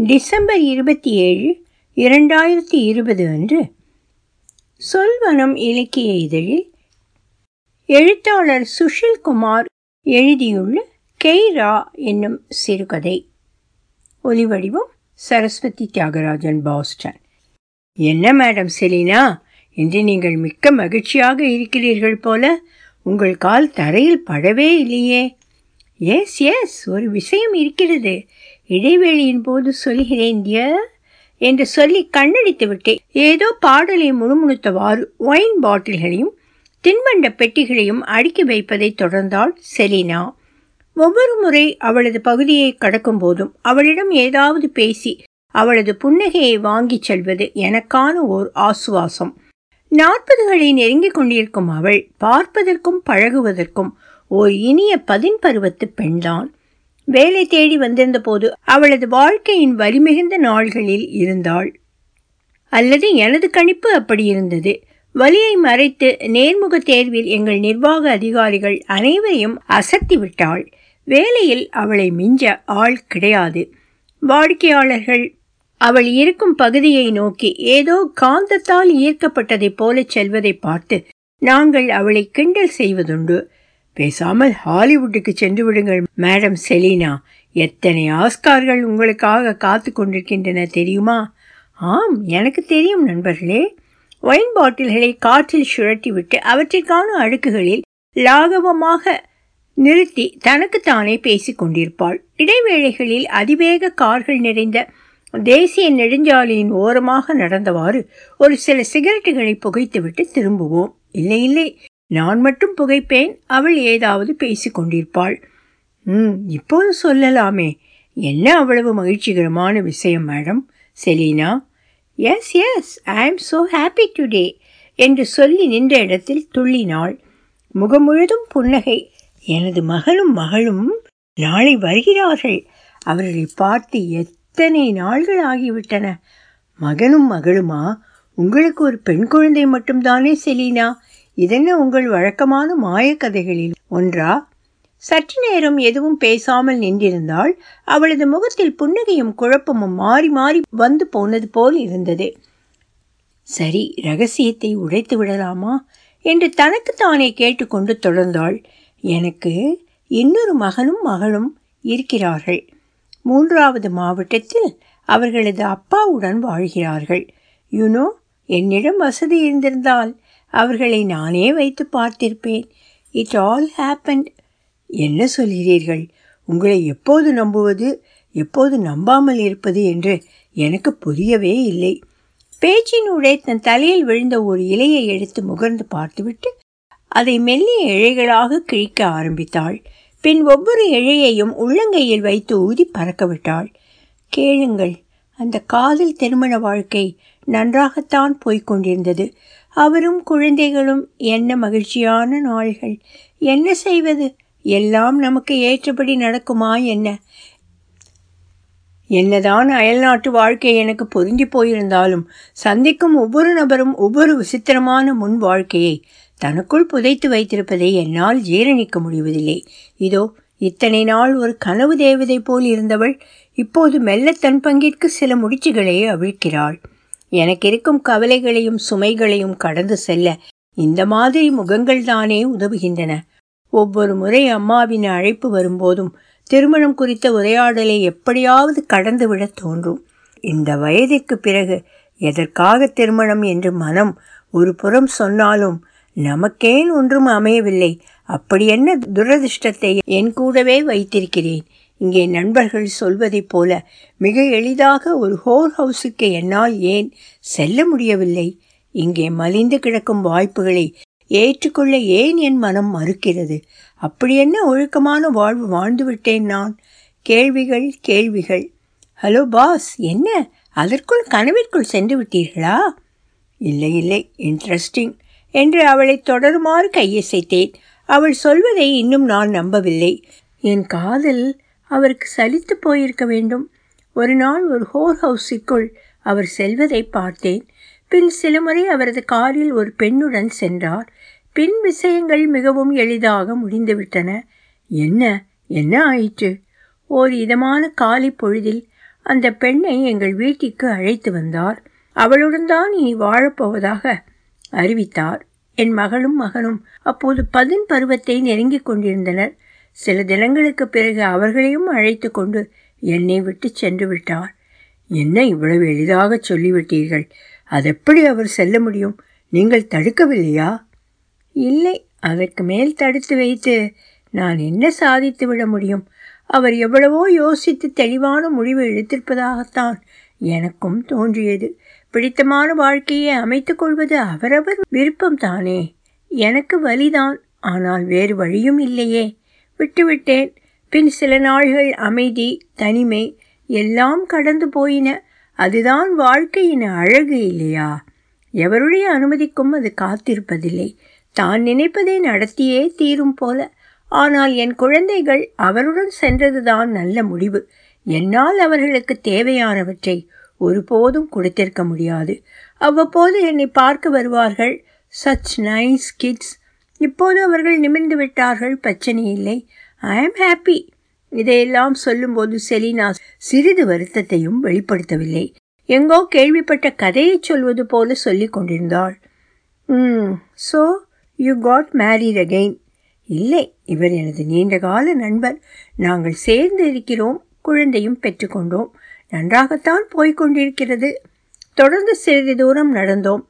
December இருபத்தி ஏழு இரண்டாயிரத்தி இருபது அன்று. சொல்வனம் இலக்கிய இதழில் எழுத்தாளர் சுஷில் குமார் எழுதியுள்ள கெய்ரா என்னும் சிறுகதை. ஒலிவடிவம் சரஸ்வதி தியாகராஜன் பாஸ்டன். என்ன மேடம் செலினா இன்று நீங்கள் மிக்க மகிழ்ச்சியாக இருக்கிறீர்கள் போல உங்கள் கால் தரையில் படவே இல்லையே. எஸ் எஸ் ஒரு விஷயம் இருக்கிறது. இடைவெளியின் போது சொல்கிறேன் டியர் என்று சொல்லி கண்ணடித்து விட்டேன். ஏதோ பாடலை முணுமுணுத்தவாறு ஒயின் பாட்டில்களையும் தின்பண்ட பெட்டிகளையும் அடுக்கி வைப்பதை தொடர்ந்தாள் செலினா. ஒவ்வொரு முறை அவளது பகுதியை கடக்கும் போதும் அவளிடம் ஏதாவது பேசி அவளது புன்னகையை வாங்கிச் செல்வது எனக்கான ஓர் ஆசுவாசம். நாற்பதுகளை நெருங்கிக் கொண்டிருக்கும் அவள் பார்ப்பதற்கும் பழகுவதற்கும் ஓர் இனிய பதின் பருவத்து பெண்தான். வேலை தேடி வந்திருந்த போது அவளது வாழ்க்கையின் வலிமிகுந்த நாள்களில் இருந்தாள். அல்லது எனது கணிப்பு அப்படி இருந்தது. வலியை மறைத்து நேர்முக தேர்வில் எங்கள் நிர்வாக அதிகாரிகள் அனைவரையும் அசத்தி விட்டாள். வேலையில் அவளை மிஞ்ச ஆள் கிடையாது. வாடிக்கையாளர்கள் அவள் இருக்கும் பகுதியை நோக்கி ஏதோ காந்தத்தால் ஈர்க்கப்பட்டதைப் போல செல்வதை பார்த்து நாங்கள் அவளை கிண்டல் செய்வதுண்டு. பேசாமல் ஹாலிவுட்டுக்கு சென்று விடுங்கள் மேடம் செலீனா. எத்தனை ஆஸ்கார்கள் உங்களுக்காக காத்து கொண்டிருக்கின்றன தெரியுமா? ஆம் எனக்கு தெரியும் நண்பர்களே. ஒயின் பாட்டில்களை காற்றில் சுழட்டிவிட்டு அவற்றிற்கான அடுக்குகளில் லாகவமாக நிறுத்தி தனக்குத்தானே பேசிக் கொண்டிருப்பாள். இடைவேளைகளில் அதிவேக கார்கள் நிறைந்த தேசிய நெடுஞ்சாலையின் ஓரமாக நடந்தவாறு ஒரு சில சிகரெட்டுகளை புகைத்துவிட்டு திரும்புவோம். இல்லை இல்லை. நான் மட்டும் புகைப்பேன் அவள் ஏதாவது பேசிக் கொண்டிருப்பாள் ம் இப்போது சொல்லலாமே. என்ன அவ்வளவு மகிழ்ச்சிகரமான விஷயம் madam? Selina? Yes yes I am so happy today என்று சொல்லி நின்ற இடத்தில் துள்ளினாள். முகம் முழுதும் புன்னகை. எனது மகளும் மகளும் நாளை வருகிறார்கள். அவர்களை பார்த்து எத்தனை நாள்கள் ஆகிவிட்டன. மகனும் மகளுமா? உங்களுக்கு ஒரு பெண் குழந்தை மட்டும்தானே செலீனா? இதென்ன உங்கள் வழக்கமான மாயக்கதைகளில் ஒன்றா? சற்று நேரம் எதுவும் பேசாமல் நின்றிருந்தால் அவளது முகத்தில் புன்னகையும் குழப்பமும் மாறி மாறி வந்து போனது போல் இருந்தது. சரி ரகசியத்தை உடைத்து விடலாமா? என்று தனக்குத்தானே கேட்டுக்கொண்டு தொடர்ந்தாள். எனக்கு இன்னொரு மகனும் மகளும் இருக்கிறார்கள். மூன்றாவது மாவட்டத்தில் அவர்களது அப்பாவுடன் வாழ்கிறார்கள். யூனோ என்னிடம் வசதி இருந்திருந்தால் அவர்களை நானே வைத்து பார்த்திருப்பேன். இட் ஆல் ஹேப்பன்ட் என்ன சொல்கிறீர்கள்? உங்களை எப்போது நம்புவது எப்போது நம்பாமல் இருப்பது என்று எனக்கு புரியவே இல்லை. பேச்சினூடே தன் தலையில் விழுந்த ஒரு இலையை எடுத்து முகர்ந்து பார்த்துவிட்டு அதை மெல்லிய இழைகளாக கிழிக்க ஆரம்பித்தாள். பின் ஒவ்வொரு இழையையும் உள்ளங்கையில் வைத்து ஊதி பறக்க விட்டாள் கேளுங்கள் அந்த காதல் திருமண வாழ்க்கை நன்றாகத்தான் போய்க் கொண்டிருந்தது. அவரும் குழந்தைகளும் என்ன மகிழ்ச்சியான நாள்கள். என்ன செய்வது? எல்லாம் நமக்கு ஏற்றபடி நடக்குமா என்ன? என்னதான் அயல்நாட்டு வாழ்க்கை எனக்கு பொருந்தி போயிருந்தாலும் சந்திக்கும் ஒவ்வொரு நபரும் ஒவ்வொரு விசித்திரமான முன் வாழ்க்கையை தனக்குள் புதைத்து வைத்திருப்பதை என்னால் ஜீரணிக்க முடிவதில்லை. இதோ இத்தனை நாள் ஒரு கனவு தேவதை போல் இருந்தவள் இப்போது மெல்ல தன் பங்கிற்கு சில முடிச்சுகளை அவிழ்க்கிறாள். எனக்கு இருக்கும் கவலைகளையும் சுமைகளையும் கடந்து செல்ல இந்த மாதிரி முகங்கள் தானே உதவுகின்றன. ஒவ்வொரு முறை அம்மாவின் அழைப்பு வரும்போதும் திருமணம் குறித்த உரையாடலை எப்படியாவது கடந்துவிட தோன்றும். இந்த வயதிற்கு பிறகு எதற்காக திருமணம் என்று மனம் ஒரு புறம் சொன்னாலும் நமக்கேன் ஒன்றும் அமையவில்லை. அப்படி என்ன துரதிர்ஷ்டத்தை என் கூடவே வைத்திருக்கிறேன். இங்கே நண்பர்கள் சொல்வதைப் போல மிக எளிதாக ஒரு ஹோர் ஹவுஸுக்கு என்னால் ஏன் செல்ல முடியவில்லை? இங்கே மலிந்து கிடக்கும் வாய்ப்புகளை ஏற்றுக்கொள்ள ஏன் என் மனம் மறுக்கிறது? அப்படி என்ன ஒழுக்கமான வாழ்வு வாழ்ந்துவிட்டேன் நான்? கேள்விகள் கேள்விகள். ஹலோ பாஸ் என்ன? அதற்குள் கனவிற்குள் சென்று விட்டீர்களா? இல்லை இல்லை இன்ட்ரெஸ்டிங் என்று அவளை தொடருமாறு கையசைத்தேன். அவள் சொல்வதை இன்னும் நான் நம்பவில்லை. என் காதல் அவருக்கு சலித்து போயிருக்க வேண்டும். ஒரு நாள் ஒரு ஹோர் ஹவுஸிற்குள் அவர் செல்வதை பார்த்தேன். பின் சில முறை அவரது காரில் ஒரு பெண்ணுடன் சென்றார். பின் விஷயங்கள் மிகவும் எளிதாக முடிந்துவிட்டன. என்ன? என்ன ஆயிற்று? ஓர் இதமான காலை பொழுதில் அந்த பெண்ணை எங்கள் வீட்டிற்கு அழைத்து வந்தார். அவளுடன் தான் இனி வாழப்போவதாக அறிவித்தார். என் மகளும் மகனும் அப்போது பதின் பருவத்தை நெருங்கிக் கொண்டிருந்தனர். சில தினங்களுக்கு பிறகு அவர்களையும் அழைத்து கொண்டு என்னை விட்டு சென்று விட்டார். என்ன இவ்வளவு எளிதாக சொல்லிவிட்டீர்கள்? அதெப்படி அவர் செல்ல முடியும்? நீங்கள் தடுக்கவில்லையா? இல்லை அதற்கு மேல் தடுத்து வைத்து நான் என்ன சாதித்து விட முடியும்? அவர் எவ்வளவோ யோசித்து தெளிவான முடிவு எடுத்திருப்பதாகத்தான் எனக்கும் தோன்றியது. பிடித்தமான வாழ்க்கையை அமைத்துக் கொள்வது அவரவர் விருப்பம் தானே. எனக்கு வலிதான். ஆனால் வேறு வழியும் இல்லையே. விட்டுவிட்டேன். பின் சில நாள்கள் அமைதி தனிமை எல்லாம் கடந்து போயின. அதுதான் வாழ்க்கையின் அழகு இல்லையா? எவருடைய அனுமதிக்கும் அது காத்திருப்பதில்லை. தான் நினைப்பதை நடத்தியே தீரும் போல. ஆனால் என் குழந்தைகள் அவருடன் சென்றதுதான் நல்ல முடிவு. என்னால் அவர்களுக்கு தேவையானவற்றை ஒருபோதும் கொடுத்திருக்க முடியாது. அவ்வப்போது என்னை பார்க்க வருவார்கள் சச் நைஸ் கிட்ஸ் இப்போது அவர்கள் நிமிர்ந்து விட்டார்கள் பிரச்சனை இல்லை. ஐ ஆம் ஹாப்பி இதையெல்லாம் சொல்லும்போது செலினா சிறிது வருத்தத்தையும் வெளிப்படுத்தவில்லை. எங்கோ கேள்விப்பட்ட கதையை சொல்வது போல சொல்லிக் கொண்டிருந்தாள். ம் so you got married again இல்லை இவர் எனது நீண்டகால நண்பர். நாங்கள் சேர்ந்து இருக்கிறோம் குழந்தையும் பெற்றுக்கொண்டோம் நன்றாகத்தான் போய்கொண்டிருக்கிறது தொடர்ந்து சிறிது தூரம் நடந்தோம்.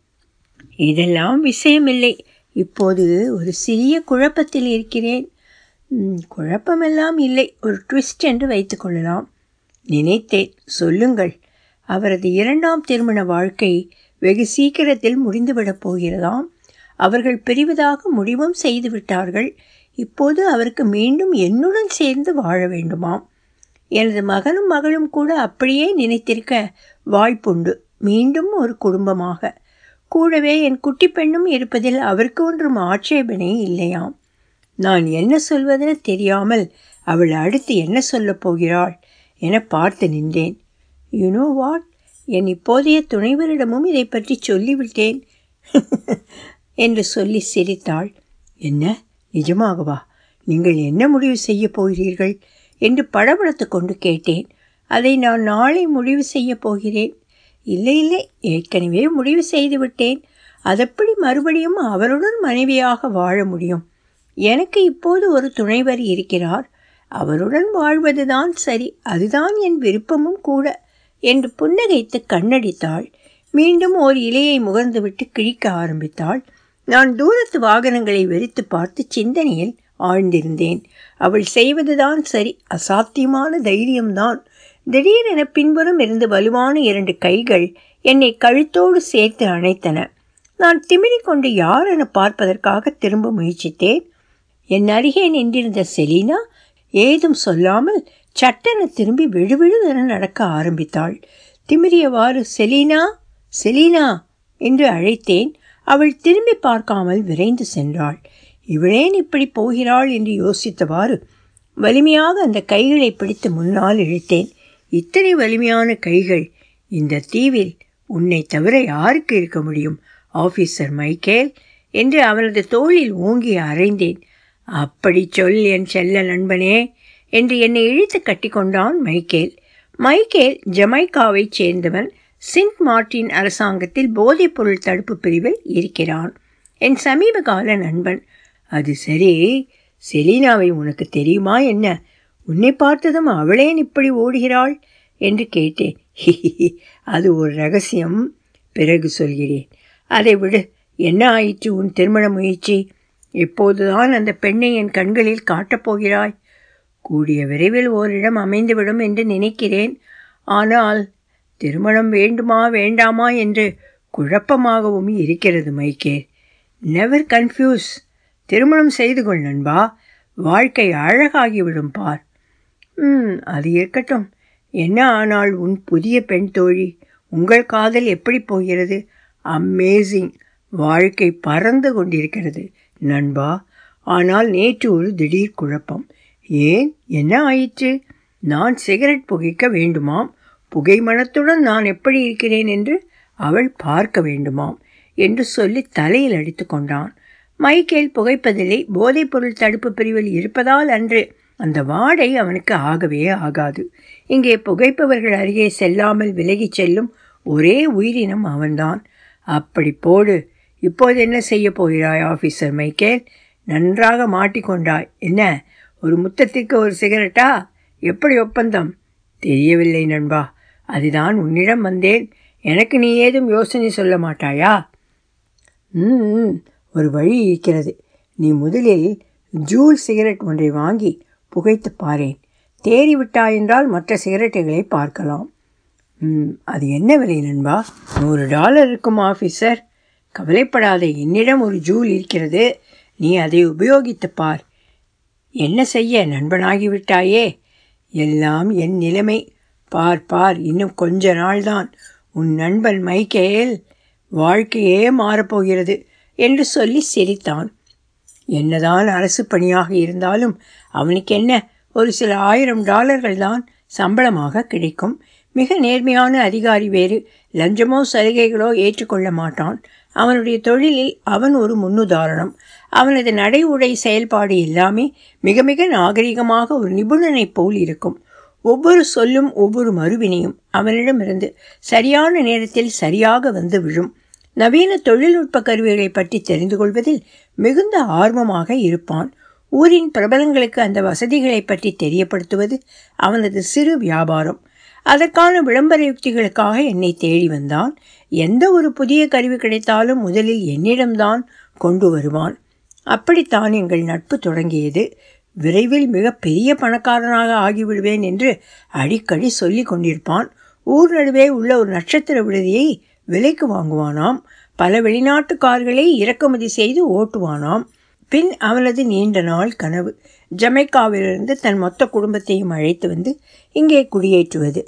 இதெல்லாம் விஷயமில்லை. இப்போது ஒரு சிறிய குழப்பத்தில் இருக்கிறேன். குழப்பமெல்லாம் இல்லை. ஒரு ட்விஸ்ட் என்று வைத்துக்கொள்ளலாம் நினைத்தேன். சொல்லுங்கள். அவரது இரண்டாம் திருமண வாழ்க்கை வெகு சீக்கிரத்தில் முடிந்துவிடப் போகிறதாம். அவர்கள் பிரிவதாக முடிவும் செய்து விட்டார்கள் இப்போது அவருக்கு மீண்டும் என்னுடன் சேர்ந்து வாழ வேண்டுமாம். எனது மகனும் மகளும் கூட அப்படியே நினைத்திருக்க வாய்ப்புண்டு. மீண்டும் ஒரு குடும்பமாக. கூடவே என் குட்டி பெண்ணும் இருப்பதில் அவருக்கு ஒன்றும் ஆட்சேபனை இல்லையாம். நான் என்ன சொல்வதென தெரியாமல் அவள் அடுத்து என்ன சொல்லப் போகிறாள் என பார்த்து நின்றேன். யூனோ வாட் என் இப்போதைய துணைவரிடமும் இதை பற்றி சொல்லிவிட்டேன். என்று சொல்லி சிரித்தாள். என்ன? நிஜமாகவா? நீங்கள் என்ன முடிவு செய்ய போகிறீர்கள்? என்று படபடத்து கொண்டு கேட்டேன். அதை நான் நாளை முடிவு செய்ய போகிறேன். இல்லை இல்லை ஏற்கனவே முடிவு செய்துவிட்டேன். அதப்படி மறுபடியும் அவருடன் மனைவியாக வாழ முடியும். எனக்கு இப்போது ஒரு துணைவர் இருக்கிறார். அவருடன் வாழ்வதுதான் சரி அதுதான் என் விருப்பமும் கூட என்று புன்னகைத்து கண்ணடித்தாள். மீண்டும் ஓர் இலையை முகர்ந்துவிட்டு கிழிக்க ஆரம்பித்தாள். நான் தூரத்து வாகனங்களை வெறித்து பார்த்து சிந்தனையில் ஆழ்ந்திருந்தேன். அவள் செய்வதுதான் சரி அசாத்தியமான தைரியம்தான். திடீரென பின்புறம் இருந்து வலுவான இரண்டு கைகள் என்னை கழுத்தோடு சேர்த்து அணைத்தன. நான் திமிரிக்கொண்டு யார் என பார்ப்பதற்காக திரும்ப முயற்சித்தேன். என் அருகே நின்றிருந்த செலீனா ஏதும் சொல்லாமல் சட்டென திரும்பி விழுவிழுதென நடக்க ஆரம்பித்தாள். திமிரியவாறு செலீனா செலீனா என்று அழைத்தேன். அவள் திரும்பி பார்க்காமல் விரைந்து சென்றாள். இவளேன் இப்படி போகிறாள்? என்று யோசித்தவாறு வலிமையாக அந்த கைகளை பிடித்து முன்னால் இழுத்தேன். இத்தனை வலிமையான கைகள் இந்த தீவில் உன்னை தவிர யாருக்கு இருக்க முடியும்? ஆஃபீஸர் மைக்கேல் என்று அவனது தோளில் ஓங்கி அறைந்தேன். அப்படி சொல் என் செல்ல நண்பனே என்று என்னை இழுத்து கட்டிக்கொண்டான் மைக்கேல் மைக்கேல் ஜமைக்காவைச் சேர்ந்தவன் சிண்ட் மார்டின் அரசாங்கத்தில் போதைப்பொருள் தடுப்பு பிரிவில் இருக்கிறான். என் சமீபகால நண்பன். அது சரி. செலீனாவை உனக்கு தெரியுமா என்ன? உன்னை பார்த்ததும் அவளேன் இப்படி ஓடுகிறாள்? என்று கேட்டேன். அது ஒரு ரகசியம். பிறகு சொல்கிறேன். அதை விடு. என்ன ஆயிற்று உன் திருமண முயற்சி? இப்போதுதான் அந்த பெண்ணை என் கண்களில் காட்டப் போகிறாய். கூடிய விரைவில் ஓரிடம் அமைந்துவிடும் என்று நினைக்கிறேன். ஆனால் திருமணம் வேண்டுமா வேண்டாமா என்று குழப்பமாகவும் இருக்கிறது மைக்கே நெவர் கன்ஃபியூஸ் திருமணம் செய்து கொள் நண்பா. வாழ்க்கை அழகாகிவிடும் பார். ம் அது இருக்கட்டும். என்ன ஆனால் உன் புதிய பெண் தோழி உங்கள் காதல் எப்படி போகிறது? அமேசிங் வாழ்க்கை பறந்து கொண்டிருக்கிறது நண்பா. ஆனால் நேற்று ஒரு திடீர் குழப்பம். ஏன்? என்ன ஆயிற்று? நான் சிகரெட் புகைக்க வேண்டுமாம். புகை மனத்துடன் நான் எப்படி இருக்கிறேன் என்று அவள் பார்க்க வேண்டுமாம் என்று சொல்லி தலையில் அடித்து கொண்டான். மைக்கேல் புகைப்பதில்லை போதைப்பொருள் தடுப்பு பிரிவில் இருப்பதால் அன்று அந்த வாடை அவனுக்கு ஆகவே ஆகாது. இங்கே புகைப்பவர்கள் அருகே செல்லாமல் விலகிச் செல்லும் ஒரே உயிரினம் அவன்தான். அப்படி போடு. இப்போது என்ன செய்ய போகிறாய் ஆஃபீஸர் மைக்கேல்? நன்றாக மாட்டிக்கொண்டாய். என்ன? ஒரு முத்தத்திற்கு ஒரு சிகரெட்டா? எப்படி ஒப்பந்தம்? தெரியவில்லை நண்பா. அதுதான் உன்னிடம் வந்தேன். எனக்கு நீ ஏதும் யோசனை சொல்ல மாட்டாயா? ம். ஒரு வழி இருக்கிறது. நீ முதலில் ஜூல் சிகரெட் ஒன்றை வாங்கி புகைத்து பாரேன். தேறிவிட்டாய் என்றால் மற்ற சிகரெட்டுகளை பார்க்கலாம். ம் அது என்ன விலை நண்பா? நூறு டாலர் இருக்கும் ஆஃபீஸர் கவலைப்படாத என்னிடம் ஒரு ஜூல் இருக்கிறது. நீ அதை உபயோகித்து பார். என்ன செய்ய நண்பனாகிவிட்டாயே? எல்லாம் என் நிலைமை. பார் பார் இன்னும் கொஞ்ச நாள்தான். உன் நண்பன் மைக்கேல் வாழ்க்கையே மாறப்போகிறது என்று சொல்லி சிரித்தான். என்னதான் அரசு பணியாக இருந்தாலும் அவனுக்கு என்ன ஒரு சில ஆயிரம் டாலர்கள் தான் சம்பளமாக கிடைக்கும். மிக நேர்மையான அதிகாரி வேறு. லஞ்சமோ சலுகைகளோ ஏற்றுக்கொள்ள மாட்டான். அவனுடைய தொழிலில் அவன் ஒரு முன்னுதாரணம். அவனது நடை உடை செயல்பாடு எல்லாமே மிக மிக நாகரிகமாக ஒரு நிபுணனைப் போல் இருக்கும். ஒவ்வொரு சொல்லும் ஒவ்வொரு மறுவினையும் அவனிடமிருந்து சரியான நேரத்தில் சரியாக வந்து விழும். நவீன தொழில்நுட்ப கருவிகளை பற்றி தெரிந்து கொள்வதில் மிகுந்த ஆர்வமாக இருப்பான். ஊரின் பிரபலங்களுக்கு அந்த வசதிகளை பற்றி தெரியப்படுத்துவது அவனது சிறு வியாபாரம். அதற்கான விளம்பர யுக்திகளுக்காக என்னை தேடி வந்தான். எந்த ஒரு புதிய கருவி கிடைத்தாலும் முதலில் என்னிடம்தான் கொண்டு வருவான். அப்படித்தான் எங்கள் நட்பு தொடங்கியது. விரைவில் மிக பெரிய பணக்காரனாக ஆகிவிடுவேன் என்று அடிக்கடி சொல்லி கொண்டிருப்பான். ஊர் நடுவே உள்ள ஒரு நட்சத்திர விடுதியை விலைக்கு வாங்குவானாம். பல வெளிநாட்டு கார்களை இறக்குமதி செய்து ஓட்டுவானாம். பின் அவனது நீண்ட நாள் கனவு ஜமைக்காவிலிருந்து தன் மொத்த குடும்பத்தையும் அழைத்து வந்து இங்கே குடியேற்றுவது.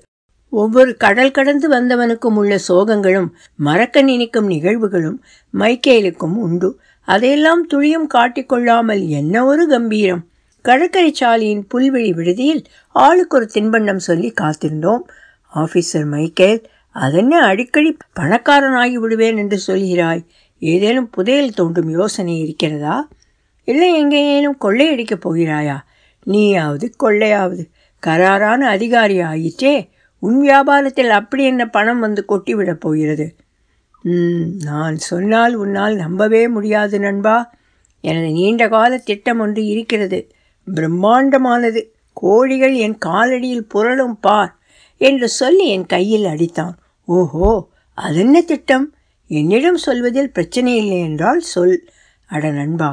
ஒவ்வொரு கடல் கடந்து வந்தவனுக்கும் உள்ள சோகங்களும் மறக்க நினைக்கும் நிகழ்வுகளும் மைக்கேலுக்கும் உண்டு. அதையெல்லாம் துளியும் காட்டிக்கொள்ளாமல் என்ன ஒரு கம்பீரம். கடற்கரை சாலையின் புல்வெளி விடுதியில் ஆளுக்கு ஒரு தின்பண்டம் சொல்லி காத்திருந்தோம். ஆஃபீஸர் மைக்கேல் அதென்ன அடிக்கடி பணக்காரனாகி விடுவேன் என்று சொல்கிறாய்? ஏதேனும் புதையல் தோண்டும் யோசனை இருக்கிறதா? இல்லை எங்கேயேனும் கொள்ளையடிக்கப் போகிறாயா? நீயாவது கொள்ளையாவது. கராரான அதிகாரி ஆயிற்றே. உன் வியாபாரத்தில் அப்படி என்ன பணம் வந்து கொட்டிவிடப் போகிறது? ம் நான் சொன்னால் உன்னால் நம்பவே முடியாது நண்பா. எனது நீண்ட கால திட்டம் ஒன்று இருக்கிறது. பிரம்மாண்டமானது. கோழிகள் என் காலடியில் புரளும் பார். என்று சொல்லி என் கையில் அடித்தான். ஓஹோ அதென்ன திட்டம்? என்னிடம் சொல்வதில் பிரச்சனை இல்லை என்றால் சொல். அட நண்பா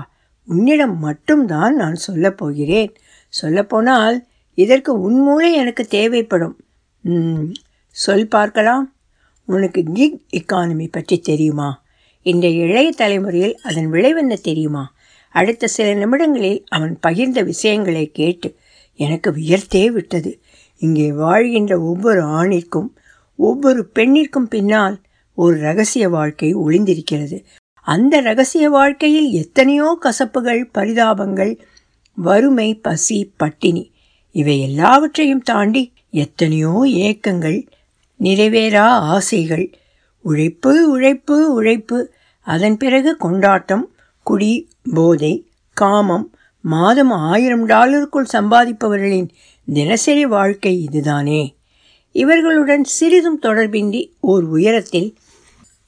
உன்னிடம் மட்டும்தான் நான் சொல்லப் போகிறேன். சொல்லப்போனால் இதற்கு உன் மூளை எனக்கு தேவைப்படும். சொல் பார்க்கலாம். உனக்கு கிக் எக்கானமி பற்றி தெரியுமா? இந்த இளைய தலைமுறையில் அதன் விளைவென்ன தெரியுமா? அடுத்த சில நிமிடங்களில் அவன் பகிர்ந்த விஷயங்களை கேட்டு எனக்கு வியர்த்தே விட்டது. இங்கே வாழ்கின்ற ஒவ்வொரு ஆணிற்கும் ஒவ்வொரு பெண்ணிற்கும் பின்னால் ஒரு ரகசிய வாழ்க்கை ஒளிந்திருக்கிறது. அந்த ரகசிய வாழ்க்கையில் எத்தனையோ கசப்புகள் பரிதாபங்கள் வறுமை பசி பட்டினி இவை எல்லாவற்றையும் தாண்டி எத்தனையோ ஏக்கங்கள் நிறைவேறா ஆசைகள் உழைப்பு உழைப்பு உழைப்பு அதன் பிறகு கொண்டாட்டம் குடி போதை காமம் மாதம் ஆயிரம் டாலருக்குள் சம்பாதிப்பவர்களின் தினசரி வாழ்க்கை இதுதானே? இவர்களுடன் சிறிதும் தொடர்பின்றி ஓர் உயரத்தில்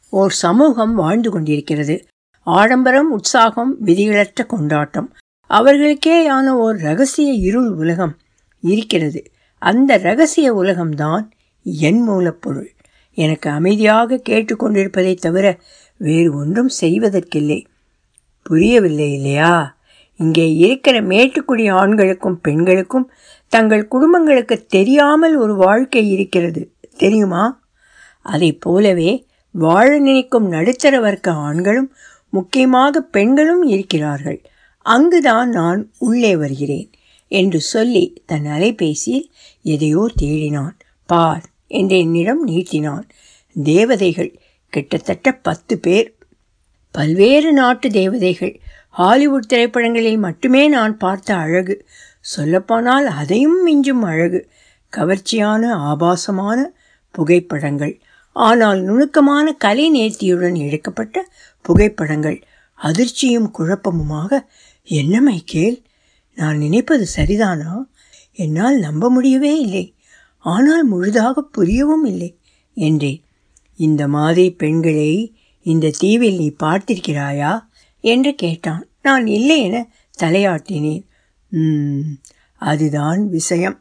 ஓர் சமூகம் வாழ்ந்து கொண்டிருக்கிறது. ஆடம்பரம் உற்சாகம் விதிகளற்ற கொண்டாட்டம். அவர்களுக்கேயான ஓர் ரகசிய இருள் உலகம் இருக்கிறது. அந்த ரகசிய உலகம்தான் என் மூலப்பொருள். எனக்கு அமைதியாக கேட்டுக்கொண்டிருப்பதை தவிர வேறு ஒன்றும் செய்வதற்கில்லை. புரியவில்லை இல்லையா? இங்கே இருக்கிற மேட்டுக்குடி ஆண்களுக்கும் பெண்களுக்கும் தங்கள் குடும்பங்களுக்கு தெரியாமல் ஒரு வாழ்க்கை இருக்கிறது. தெரியுமா? அதைப் போலவே வாழ நினைக்கும் நடுத்தர வர்க்க ஆண்களும் முக்கியமாக பெண்களும் இருக்கிறார்கள். அங்குதான் நான் உள்ளே வருகிறேன் என்று சொல்லி தன் அலைபேசியில் எதையோ தேடினான். பார் என்று என்னிடம் நீட்டினான். தேவதைகள் கிட்டத்தட்ட பத்து பேர். பல்வேறு நாட்டு தேவதைகள் ஹாலிவுட் திரைப்படங்களில் மட்டுமே நான் பார்த்த அழகு. சொல்லப்போனால் அதையும் மிஞ்சும் அழகு. கவர்ச்சியான ஆபாசமான புகைப்படங்கள். ஆனால் நுணுக்கமான கலை நேர்த்தியுடன் எடுக்கப்பட்ட புகைப்படங்கள். அதிர்ச்சியும் குழப்பமுமாக என்ன மைக்கேல் நான் நினைப்பது சரிதானா? என்னால் நம்ப முடியவே இல்லை. ஆனால் முழுதாக புரியவும் இல்லை என்றேன். இந்த மாதிரி பெண்களை இந்த தீவில் நீ பார்த்திருக்கிறாயா? என்று கேட்டான். நான் இல்லை என தலையாட்டினேன் அதுதான் விஷயம்.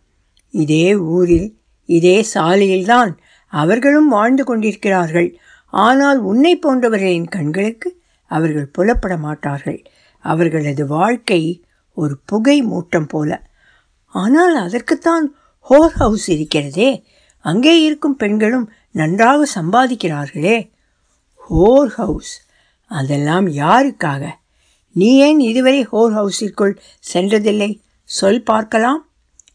இதே ஊரில் இதே சாலையில்தான் அவர்களும் வாழ்ந்து கொண்டிருக்கிறார்கள். ஆனால் உன்னை போன்றவர்களின் கண்களுக்கு அவர்கள் புலப்பட மாட்டார்கள். அவர்களது வாழ்க்கை ஒரு புகை மூட்டம் போல. ஆனால் அதற்குத்தான் ஹோர் ஹவுஸ் இருக்கிறதே. அங்கே இருக்கும் பெண்களும் நன்றாக சம்பாதிக்கிறார்களே. ஹோர் ஹவுஸ் அதெல்லாம் யாருக்காக? நீ ஏன் இதுவரை ஹோர் ஹவுஸிற்குள் சென்றதில்லை? சொல் பார்க்கலாம்.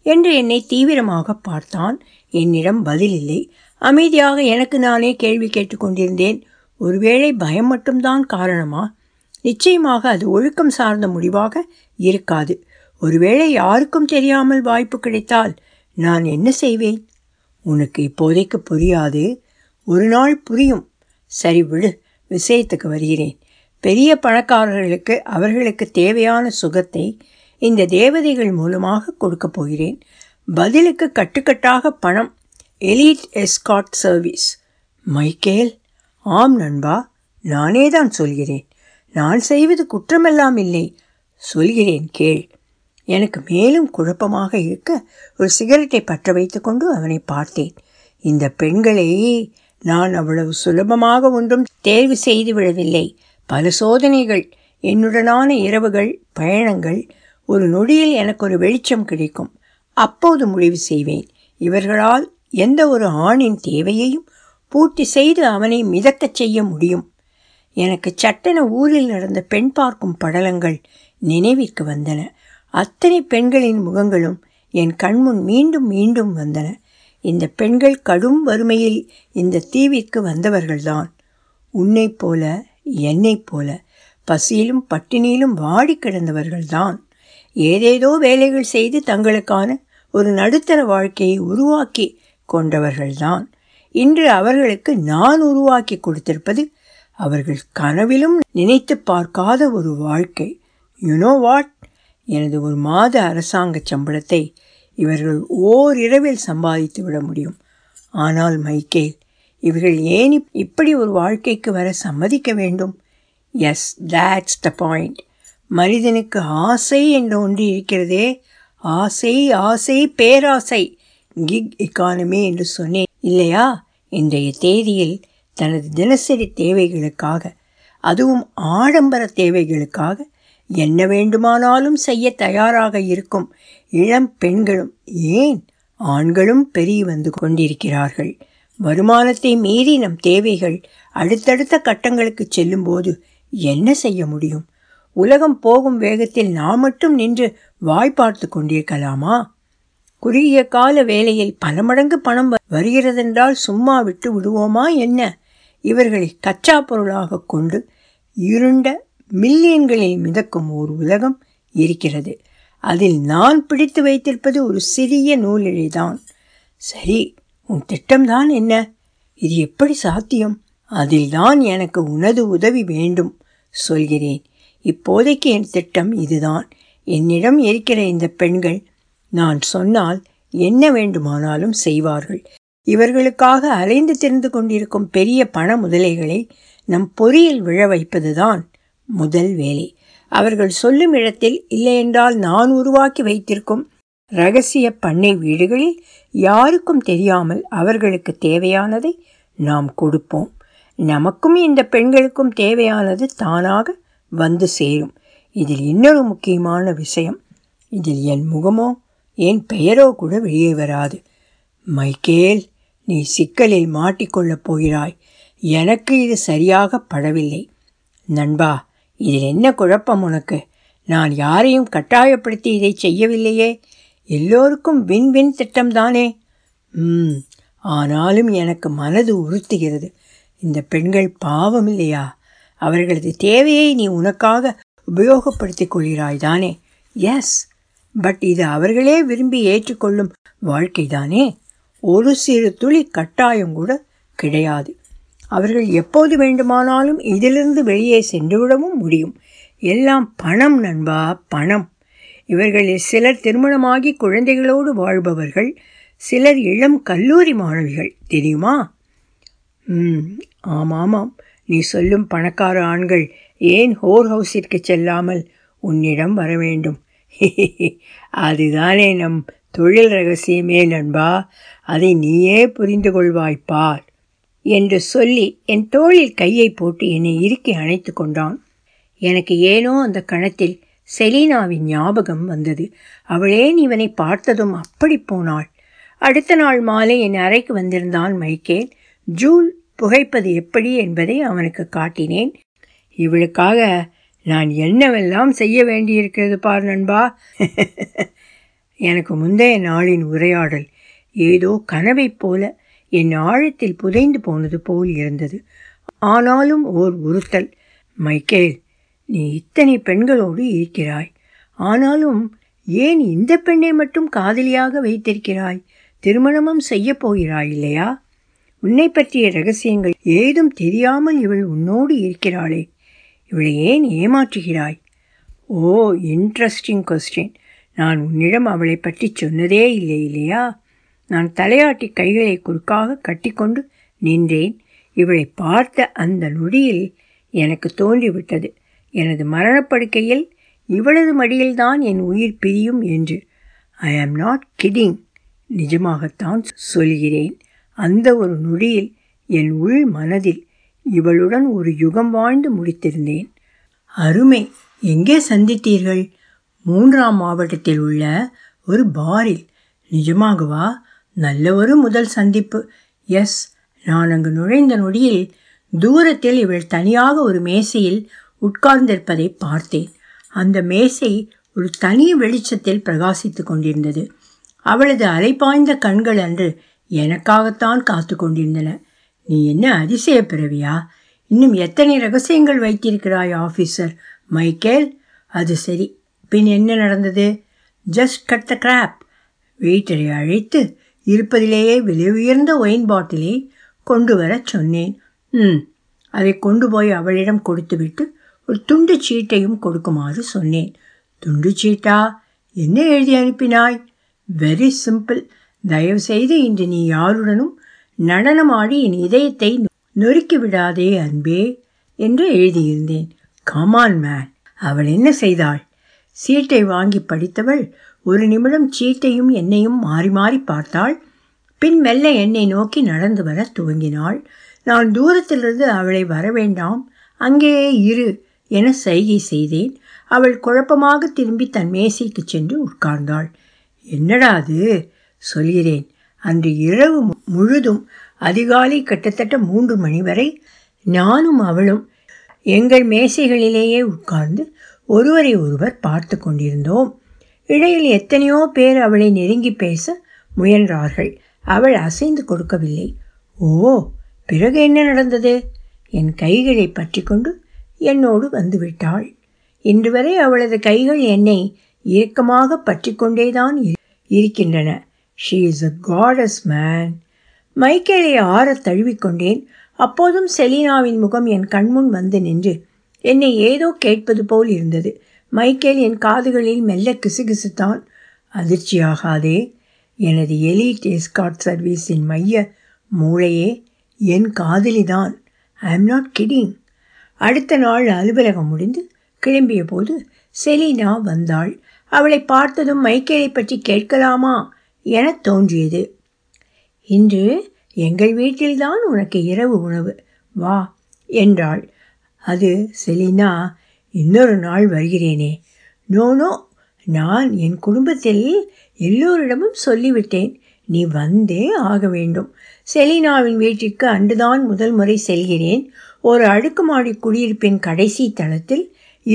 என்று என்னை தீவிரமாக பார்த்தான். என்னிடம் பதில் இல்லை. அமைதியாக எனக்கு நானே கேள்வி கேட்டுக்கொண்டிருந்தேன். ஒருவேளை பயம் மட்டும்தான் காரணமா? நிச்சயமாக அது ஒழுக்கம் சார்ந்த முடிவாக இருக்காது. ஒருவேளை யாருக்கும் தெரியாமல் வாய்ப்பு கிடைத்தால் நான் என்ன செய்வேன்? உனக்கு இப்போதைக்கு புரியாது. ஒரு நாள் புரியும். சரி விடு விஷயத்துக்கு வருகிறேன். பெரிய பணக்காரர்களுக்கு அவர்களுக்கு தேவையான சுகத்தை இந்த தேவதைகள் மூலமாக கொடுக்கப் போகிறேன். பதிலுக்கு கட்டுக்கட்டாக பணம். எலீட் எஸ்காட் சர்வீஸ் மைக்கேல் ஆம் நண்பா நானே தான் சொல்கிறேன். நான் செய்வது குற்றமெல்லாம் இல்லை. சொல்கிறேன் கேள். எனக்கு மேலும் குழப்பமாக இருக்க ஒரு சிகரெட்டை பற்ற வைத்துக்கொண்டு அவனை பார்த்தேன். இந்த பெண்களை நான் அவ்வளவு சுலபமாக ஒன்றும் தேர்வு செய்து விடவில்லை. பல சோதனைகள் என்னுடனான இரவுகள் பயணங்கள் ஒரு நொடியில் எனக்கு ஒரு வெளிச்சம் கிடைக்கும். அப்போது முடிவு செய்வேன். இவர்களால் எந்த ஒரு ஆணின் தேவையையும் பூர்த்தி செய்து அவனை மிதக்கச் செய்ய முடியும். எனக்கு சட்டென ஊரில் நடந்த பெண் பார்க்கும் படலங்கள் நினைவிற்கு வந்தன. அத்தனை பெண்களின் முகங்களும் என் கண்முன் மீண்டும் மீண்டும் வந்தன. இந்த பெண்கள் கடும் வறுமையில் இந்த தீவிற்கு வந்தவர்கள்தான். உன்னைப் போல என்னைப் போல பசியிலும் பட்டினியிலும் வாடி கிடந்தவர்கள்தான். ஏதேதோ வேலைகள் செய்து தங்களுக்கான ஒரு நடுத்தர வாழ்க்கையை உருவாக்கி கொண்டவர்கள்தான். இன்று அவர்களுக்கு நான் உருவாக்கி கொடுத்திருப்பது அவர்கள் கனவிலும் நினைத்து பார்க்காத ஒரு வாழ்க்கை. யுனோ வாட் எனது ஒரு மாத அரசாங்க சம்பளத்தை இவர்கள் ஓரிரவில் சம்பாதித்து விட முடியும். ஆனால் மைக்கேல் இவர்கள் ஏன் இப்படி ஒரு வாழ்க்கைக்கு வர சம்மதிக்க வேண்டும்? எஸ் that's த பாயிண்ட் மனிதனுக்கு ஆசை என்று ஒன்று இருக்கிறதே. ஆசை ஆசை பேராசை. கிக் எக்கானமி என்று சொன்னேன் இல்லையா? இன்றைய தேதியில் தனது தினசரி தேவைகளுக்காக அதுவும் ஆடம்பர தேவைகளுக்காக என்ன வேண்டுமானாலும் செய்ய தயாராக இருக்கும் இளம் பெண்களும் ஏன் ஆண்களும் பெருகி வந்து கொண்டிருக்கிறார்கள்? வருமானத்தை மீறி நம் தேவைகள் அடுத்தடுத்த கட்டங்களுக்கு செல்லும்போது என்ன செய்ய முடியும்? உலகம் போகும் வேகத்தில் நாம் மட்டும் நின்று வாய் பார்த்து கொண்டிருக்கலாமா? குறுகிய கால வேலையில் பல மடங்கு பணம் வருகிறதென்றால் சும்மா விட்டு விடுவோமா என்ன? இவர்களை கச்சா பொருளாக கொண்டு இருண்ட மில்லியன்களில் மிதக்கும் ஒரு உலகம் இருக்கிறது. அதில் நான் பிடித்து வைத்திருப்பது ஒரு சிறிய நூலிழைதான். சரி உன் திட்டம்தான் என்ன? இது எப்படி சாத்தியம்? அதில்தான் எனக்கு உனது உதவி வேண்டும் சொல்கிறேன். இப்போதைக்கு என் திட்டம் இதுதான். என்னிடம் இருக்கிற இந்த பெண்கள் நான் சொன்னால் என்ன வேண்டுமானாலும் செய்வார்கள். இவர்களுக்காக அலைந்து திரிந்து கொண்டிருக்கும் பெரிய பண முதலைகளை நம் பொறியில் விழ வைப்பதுதான் முதல் வேலை. அவர்கள் சொல்லும் இடத்தில் இல்லையென்றால் நான் உருவாக்கி வைத்திருக்கும் ரகசிய பண்ணை வீடுகளில் யாருக்கும் தெரியாமல் அவர்களுக்கு தேவையானதை நாம் கொடுப்போம். நமக்கும் இந்த பெண்களுக்கும் தேவையானது தானாக வந்து சேரும். இதில் இன்னொரு முக்கியமான விஷயம் இதில் என் முகமோ என் பெயரோ கூட வெளியே வராது. மைக்கேல் நீ சிக்கலில் மாட்டிக்கொள்ளப் போகிறாய். எனக்கு இது சரியாக படவில்லை. நண்பா இதில் என்ன குழப்பம் உனக்கு? நான் யாரையும் கட்டாயப்படுத்தி இதை செய்யவில்லையே. எல்லோருக்கும் வின் வின் திட்டம்தானே? ம் ஆனாலும் எனக்கு மனது உறுத்துகிறது. இந்த பெண்கள் பாவம் இல்லையா? அவர்களது தேவையை நீ உனக்காக உபயோகப்படுத்திக் கொள்கிறாய் தானே எஸ் பட் இது அவர்களே விரும்பி ஏற்றுக்கொள்ளும் வாழ்க்கைதானே? ஒரு சிறு துளி கட்டாயம் கூட கிடையாது. அவர்கள் எப்போது வேண்டுமானாலும் இதிலிருந்து வெளியே சென்றுவிடவும் முடியும். எல்லாம் பணம் நண்பா பணம். இவர்களில் சிலர் திருமணமாகி குழந்தைகளோடு வாழ்பவர்கள் சிலர் இளம் கல்லூரி மாணவிகள். தெரியுமா? ம் ஆமாமாம். நீ சொல்லும் பணக்கார ஆண்கள் ஏன் ஹோர் ஹவுஸிற்கு செல்லாமல் உன்னிடம் வர வேண்டும்? அதுதானே நம் தொழில் ரகசியமே நண்பா. அதை நீயே புரிந்து கொள்வாய் பார் என்று சொல்லி என் தோளில் கையை போட்டு என்னை இறுக்கி அணைத்து கொண்டான். எனக்கு ஏனோ அந்த கணத்தில் செலீனாவின் ஞாபகம் வந்தது. அவளே இவனை பார்த்ததும் அப்படி போனாள். அடுத்த நாள் மாலை என் அறைக்கு வந்திருந்தான் மைக்கேல். ஜூல் புகைப்பது எப்படி என்பதை அவனுக்கு காட்டினேன். இவளுக்காக நான் என்னவெல்லாம் செய்ய வேண்டியிருக்கிறது பார் நண்பா? எனக்கு முந்தைய நாளின் உரையாடல். ஏதோ கனவைப் போல என் ஆழத்தில் புதைந்து போனது போல் இருந்தது. ஆனாலும் ஓர் உறுத்தல். மைக்கேல் நீ இத்தனை பெண்களோடு இருக்கிறாய். ஆனாலும் ஏன் இந்த பெண்ணை மட்டும் காதலியாக வைத்திருக்கிறாய்? திருமணமும் செய்ய போகிறாய் இல்லையா? உன்னை பற்றிய ரகசியங்கள் ஏதும் தெரியாமல் இவள் உன்னோடு இருக்கிறாளே. இவளை ஏன் ஏமாற்றுகிறாய்? ஓ இன்ட்ரெஸ்டிங் கொஸ்டின் நான் உன்னிடம் அவளை பற்றி சொன்னதே இல்லை இல்லையா? நான் தலையாட்டி கைகளை குறுக்காக கட்டிக்கொண்டு நின்றேன். இவளை பார்த்த அந்த நொடியில் எனக்கு தோன்றிவிட்டது. எனது மரணப்படுக்கையில் இவளது மடியில்தான் என் உயிர் பிரியும் என்று. ஐ ஆம் நாட் கிடிங் நிஜமாகத்தான் சொல்கிறேன். அந்த ஒரு நொடியில் என் உள் மனதில் இவளுடன் ஒரு யுகம் வாழ்ந்து முடித்திருந்தேன். அருமை! எங்கே சந்தித்தீர்கள்? மூன்றாம் மாவட்டத்தில் உள்ள ஒரு பாரில். நிஜமாகவா? நல்ல ஒரு முதல் சந்திப்பு. எஸ் நான் அங்கு நுழைந்த நொடியில் தூரத்தில் இவள் தனியாக ஒரு மேசையில் உட்கார்ந்திருப்பதை பார்த்தேன். அந்த மேசை ஒரு தனி வெளிச்சத்தில் பிரகாசித்து கொண்டிருந்தது. அவளது அலைப்பாய்ந்த கண்கள் அன்று எனக்காகத்தான் காத்து கொண்டிருந்தன. நீ என்ன அதிசய பிறவியா? இன்னும் எத்தனை ரகசியங்கள் வைத்திருக்கிறாய் ஆஃபீஸர் மைக்கேல்? அது சரி. பின் என்ன நடந்தது? ஜஸ்ட் கட் த கிராப் வெயிட்டரை அழைத்து இருப்பதிலேயே விலை உயர்ந்த ஒயின் பாட்டிலை கொண்டு வரச் சொன்னேன். ம். அதை கொண்டு போய் அவளிடம் கொடுத்துவிட்டு ஒரு துண்டு சீட்டையும் கொடுக்குமாறு சொன்னேன். துண்டு சீட்டா? என்ன எழுதி அனுப்பினாய்? வெரி சிம்பிள் தயவுசெய்து இன்று நீ யாருடனும் நடனமாடி என் இதயத்தை நொறுக்கி விடாதே அன்பே என்று எழுதியிருந்தேன். கமான் மேன் அவள் என்ன செய்தாள்? சீட்டை வாங்கி படித்தவள் ஒரு நிமிடம் சீட்டையும் என்னையும் மாறி மாறி பார்த்தாள். பின் மெல்ல என்னை நோக்கி நடந்து வர துவங்கினாள். நான் தூரத்திலிருந்து அவளை வர வேண்டாம் அங்கேயே இரு. என சைகை செய்தேன். அவள் குழப்பமாக திரும்பி தன் மேசைக்கு சென்று உட்கார்ந்தாள். என்னடா அது? சொல்கிறேன். அன்று இரவு முழுதும் அதிகாலை கிட்டத்தட்ட மூன்று மணி வரை நானும் அவளும் எங்கள் மேசைகளிலேயே உட்கார்ந்து ஒருவரை ஒருவர் பார்த்து கொண்டிருந்தோம். இடையில் எத்தனையோ பேர் அவளை நெருங்கி பேச முயன்றார்கள். அவள் அசைந்து கொடுக்கவில்லை. ஓ பிறகு என்ன நடந்தது? என் கைகளை பற்றி கொண்டு என்னோடு வந்துவிட்டாள். இன்று வரை அவளது கைகள் என்னை இறுக்கமாக பற்றி கொண்டேதான் இருக்கின்றன. She is a goddess man மைக்கேலை ஆற தழுவிக்கொண்டேன். அப்போதும் செலீனாவின் முகம் என் கண்முன் வந்து நின்று என்னை ஏதோ கேட்பது போல் இருந்தது. மைக்கேல் என் காதுகளில் மெல்ல கிசுகிசுத்தான். அதிர்ச்சியாகாதே. எனது எலிட் எஸ்காட் சர்வீஸின் மைய மூளையே என் காதலிதான். ஐ எம் நாட் கிடிங் அடுத்த நாள் அலுவலகம் முடிந்து கிளம்பிய போது செலீனா வந்தாள். அவளை பார்த்ததும் மைக்கேலை பற்றி கேட்கலாமா என தோன்றியது. இன்று எங்கள் வீட்டில்தான் உனக்கு இரவு உணவு. வா என்றாள். அது செலினா இன்னொரு நாள் வருகிறேனே. நோ நோ நான் என் குடும்பத்தில் எல்லோரிடமும் சொல்லிவிட்டேன். நீ வந்தே ஆக வேண்டும். செலினாவின் வீட்டிற்கு அன்றுதான் முதல் முறை செல்கிறேன். ஒரு அடுக்குமாடி குடியிருப்பின் கடைசி தளத்தில்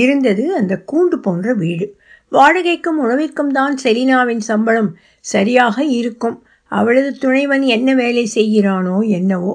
இருந்தது அந்த கூண்டு போன்ற வீடு. வாடகைக்கும் உணவிற்கும் தான் செலினாவின் சம்பளம் சரியாக இருக்கும். அவளது துணைவன் என்ன வேலை செய்கிறானோ என்னவோ.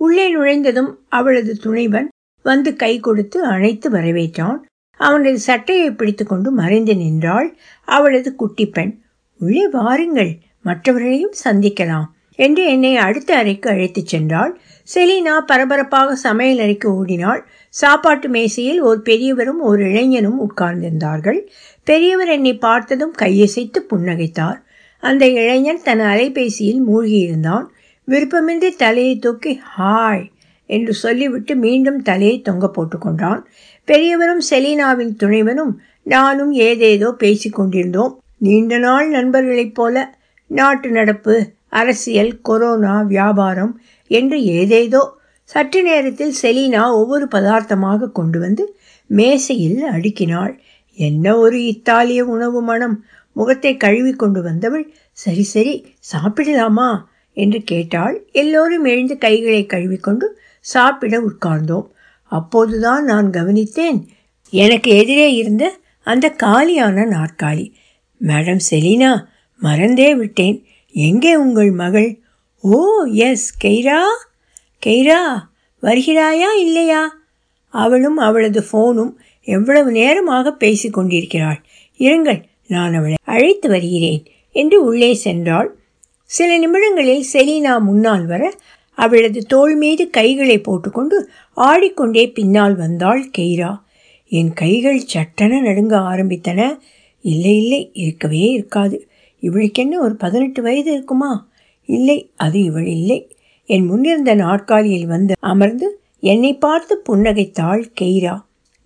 உள்ளே நுழைந்ததும் அவளது துணைவன் வந்து கை கொடுத்து அழைத்து வரவேற்றான். அவனது சட்டையை பிடித்துக்கொண்டு மறைந்து நின்றாள் அவளது குட்டி பெண். உள்ளே வாருங்கள் மற்றவர்களையும் சந்திக்கலாம் என்று என்னை அடுத்த அறைக்கு அழைத்துச் சென்றாள். செலீனா பரபரப்பாக சமையல் அறைக்கு ஓடினாள். சாப்பாட்டு மேசையில் ஒரு பெரியவரும் ஒரு இளைஞனும் உட்கார்ந்திருந்தார்கள். பெரியவர் என்னை பார்த்ததும் கையசைத்து புன்னகைத்தார். அந்த இளைஞன் தன் அலைபேசியில் மூழ்கியிருந்தான். விருப்பமின்றி தலையை தூக்கி ஹாய் என்று சொல்லிவிட்டு மீண்டும் தலையை தொங்க போட்டுக்கொண்டான் பெரியவரும் செலீனாவின் துணைவனும் நானும் ஏதேதோ பேசிக் கொண்டிருந்தோம். நீண்ட நாள் நண்பர்களைப் போல நாட்டு நடப்பு அரசியல் கொரோனா வியாபாரம் என்று ஏதேதோ சற்று நேரத்தில் செலீனா ஒவ்வொரு பதார்த்தமாக கொண்டு வந்து மேசையில் அடுக்கினாள். என்ன ஒரு இத்தாலிய உணவு மனம்? முகத்தை கழுவி கொண்டு வந்தவள்? சரி சரி சாப்பிடலாமா? என்று கேட்டாள். எல்லோரும் எழுந்து கைகளை கழுவிக்கொண்டு சாப்பிட உட்கார்ந்தோம். அப்போதுதான் நான் கவனித்தேன். எனக்கு எதிரே இருந்த அந்த காலியான நாற்காலி. மேடம் செலினா மறந்தே விட்டேன். எங்கே உங்கள் மகள்? ஓ எஸ் கெய்ரா? கெய்ரா வருகிறாயா இல்லையா? அவளும் அவளது ஃபோனும் எவ்வளவு நேரமாக பேசி கொண்டிருக்கிறாள். இருங்கள் நான் அவளை அழைத்து வருகிறேன் என்று உள்ளே சென்றாள். சில நிமிடங்களில் செலீனா முன்னால் வர அவளது தோள் மீது கைகளை போட்டுக்கொண்டு ஆடிக்கொண்டே பின்னால் வந்தாள் கெய்ரா. என் கைகள் சட்டென நடுங்க ஆரம்பித்தன. இல்லை இல்லை இருக்கவே இருக்காது. இவளுக்கென்ன ஒரு பதினெட்டு வயது இருக்குமா? இல்லை அது இவள் இல்லை. என் முன்னிருந்த நாற்காலியில் வந்து அமர்ந்து என்னை பார்த்து புன்னகைத்தாள் கெய்ரா.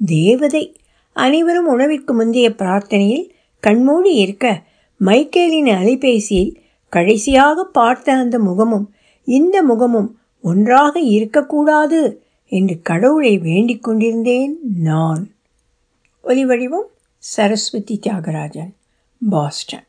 தேவதை அனைவரும் உணவிற்கு முந்தைய பிரார்த்தனையில் கண்மூடி இருக்க மைக்கேலின் அலைபேசியில் கடைசியாக பார்த்த அந்த முகமும் இந்த முகமும் ஒன்றாக இருக்கக்கூடாது என்று கடவுளை வேண்டிக் கொண்டிருந்தேன் நான். ஒலிவடிவம் சரஸ்வதி தியாகராஜன் பாஸ்டன்.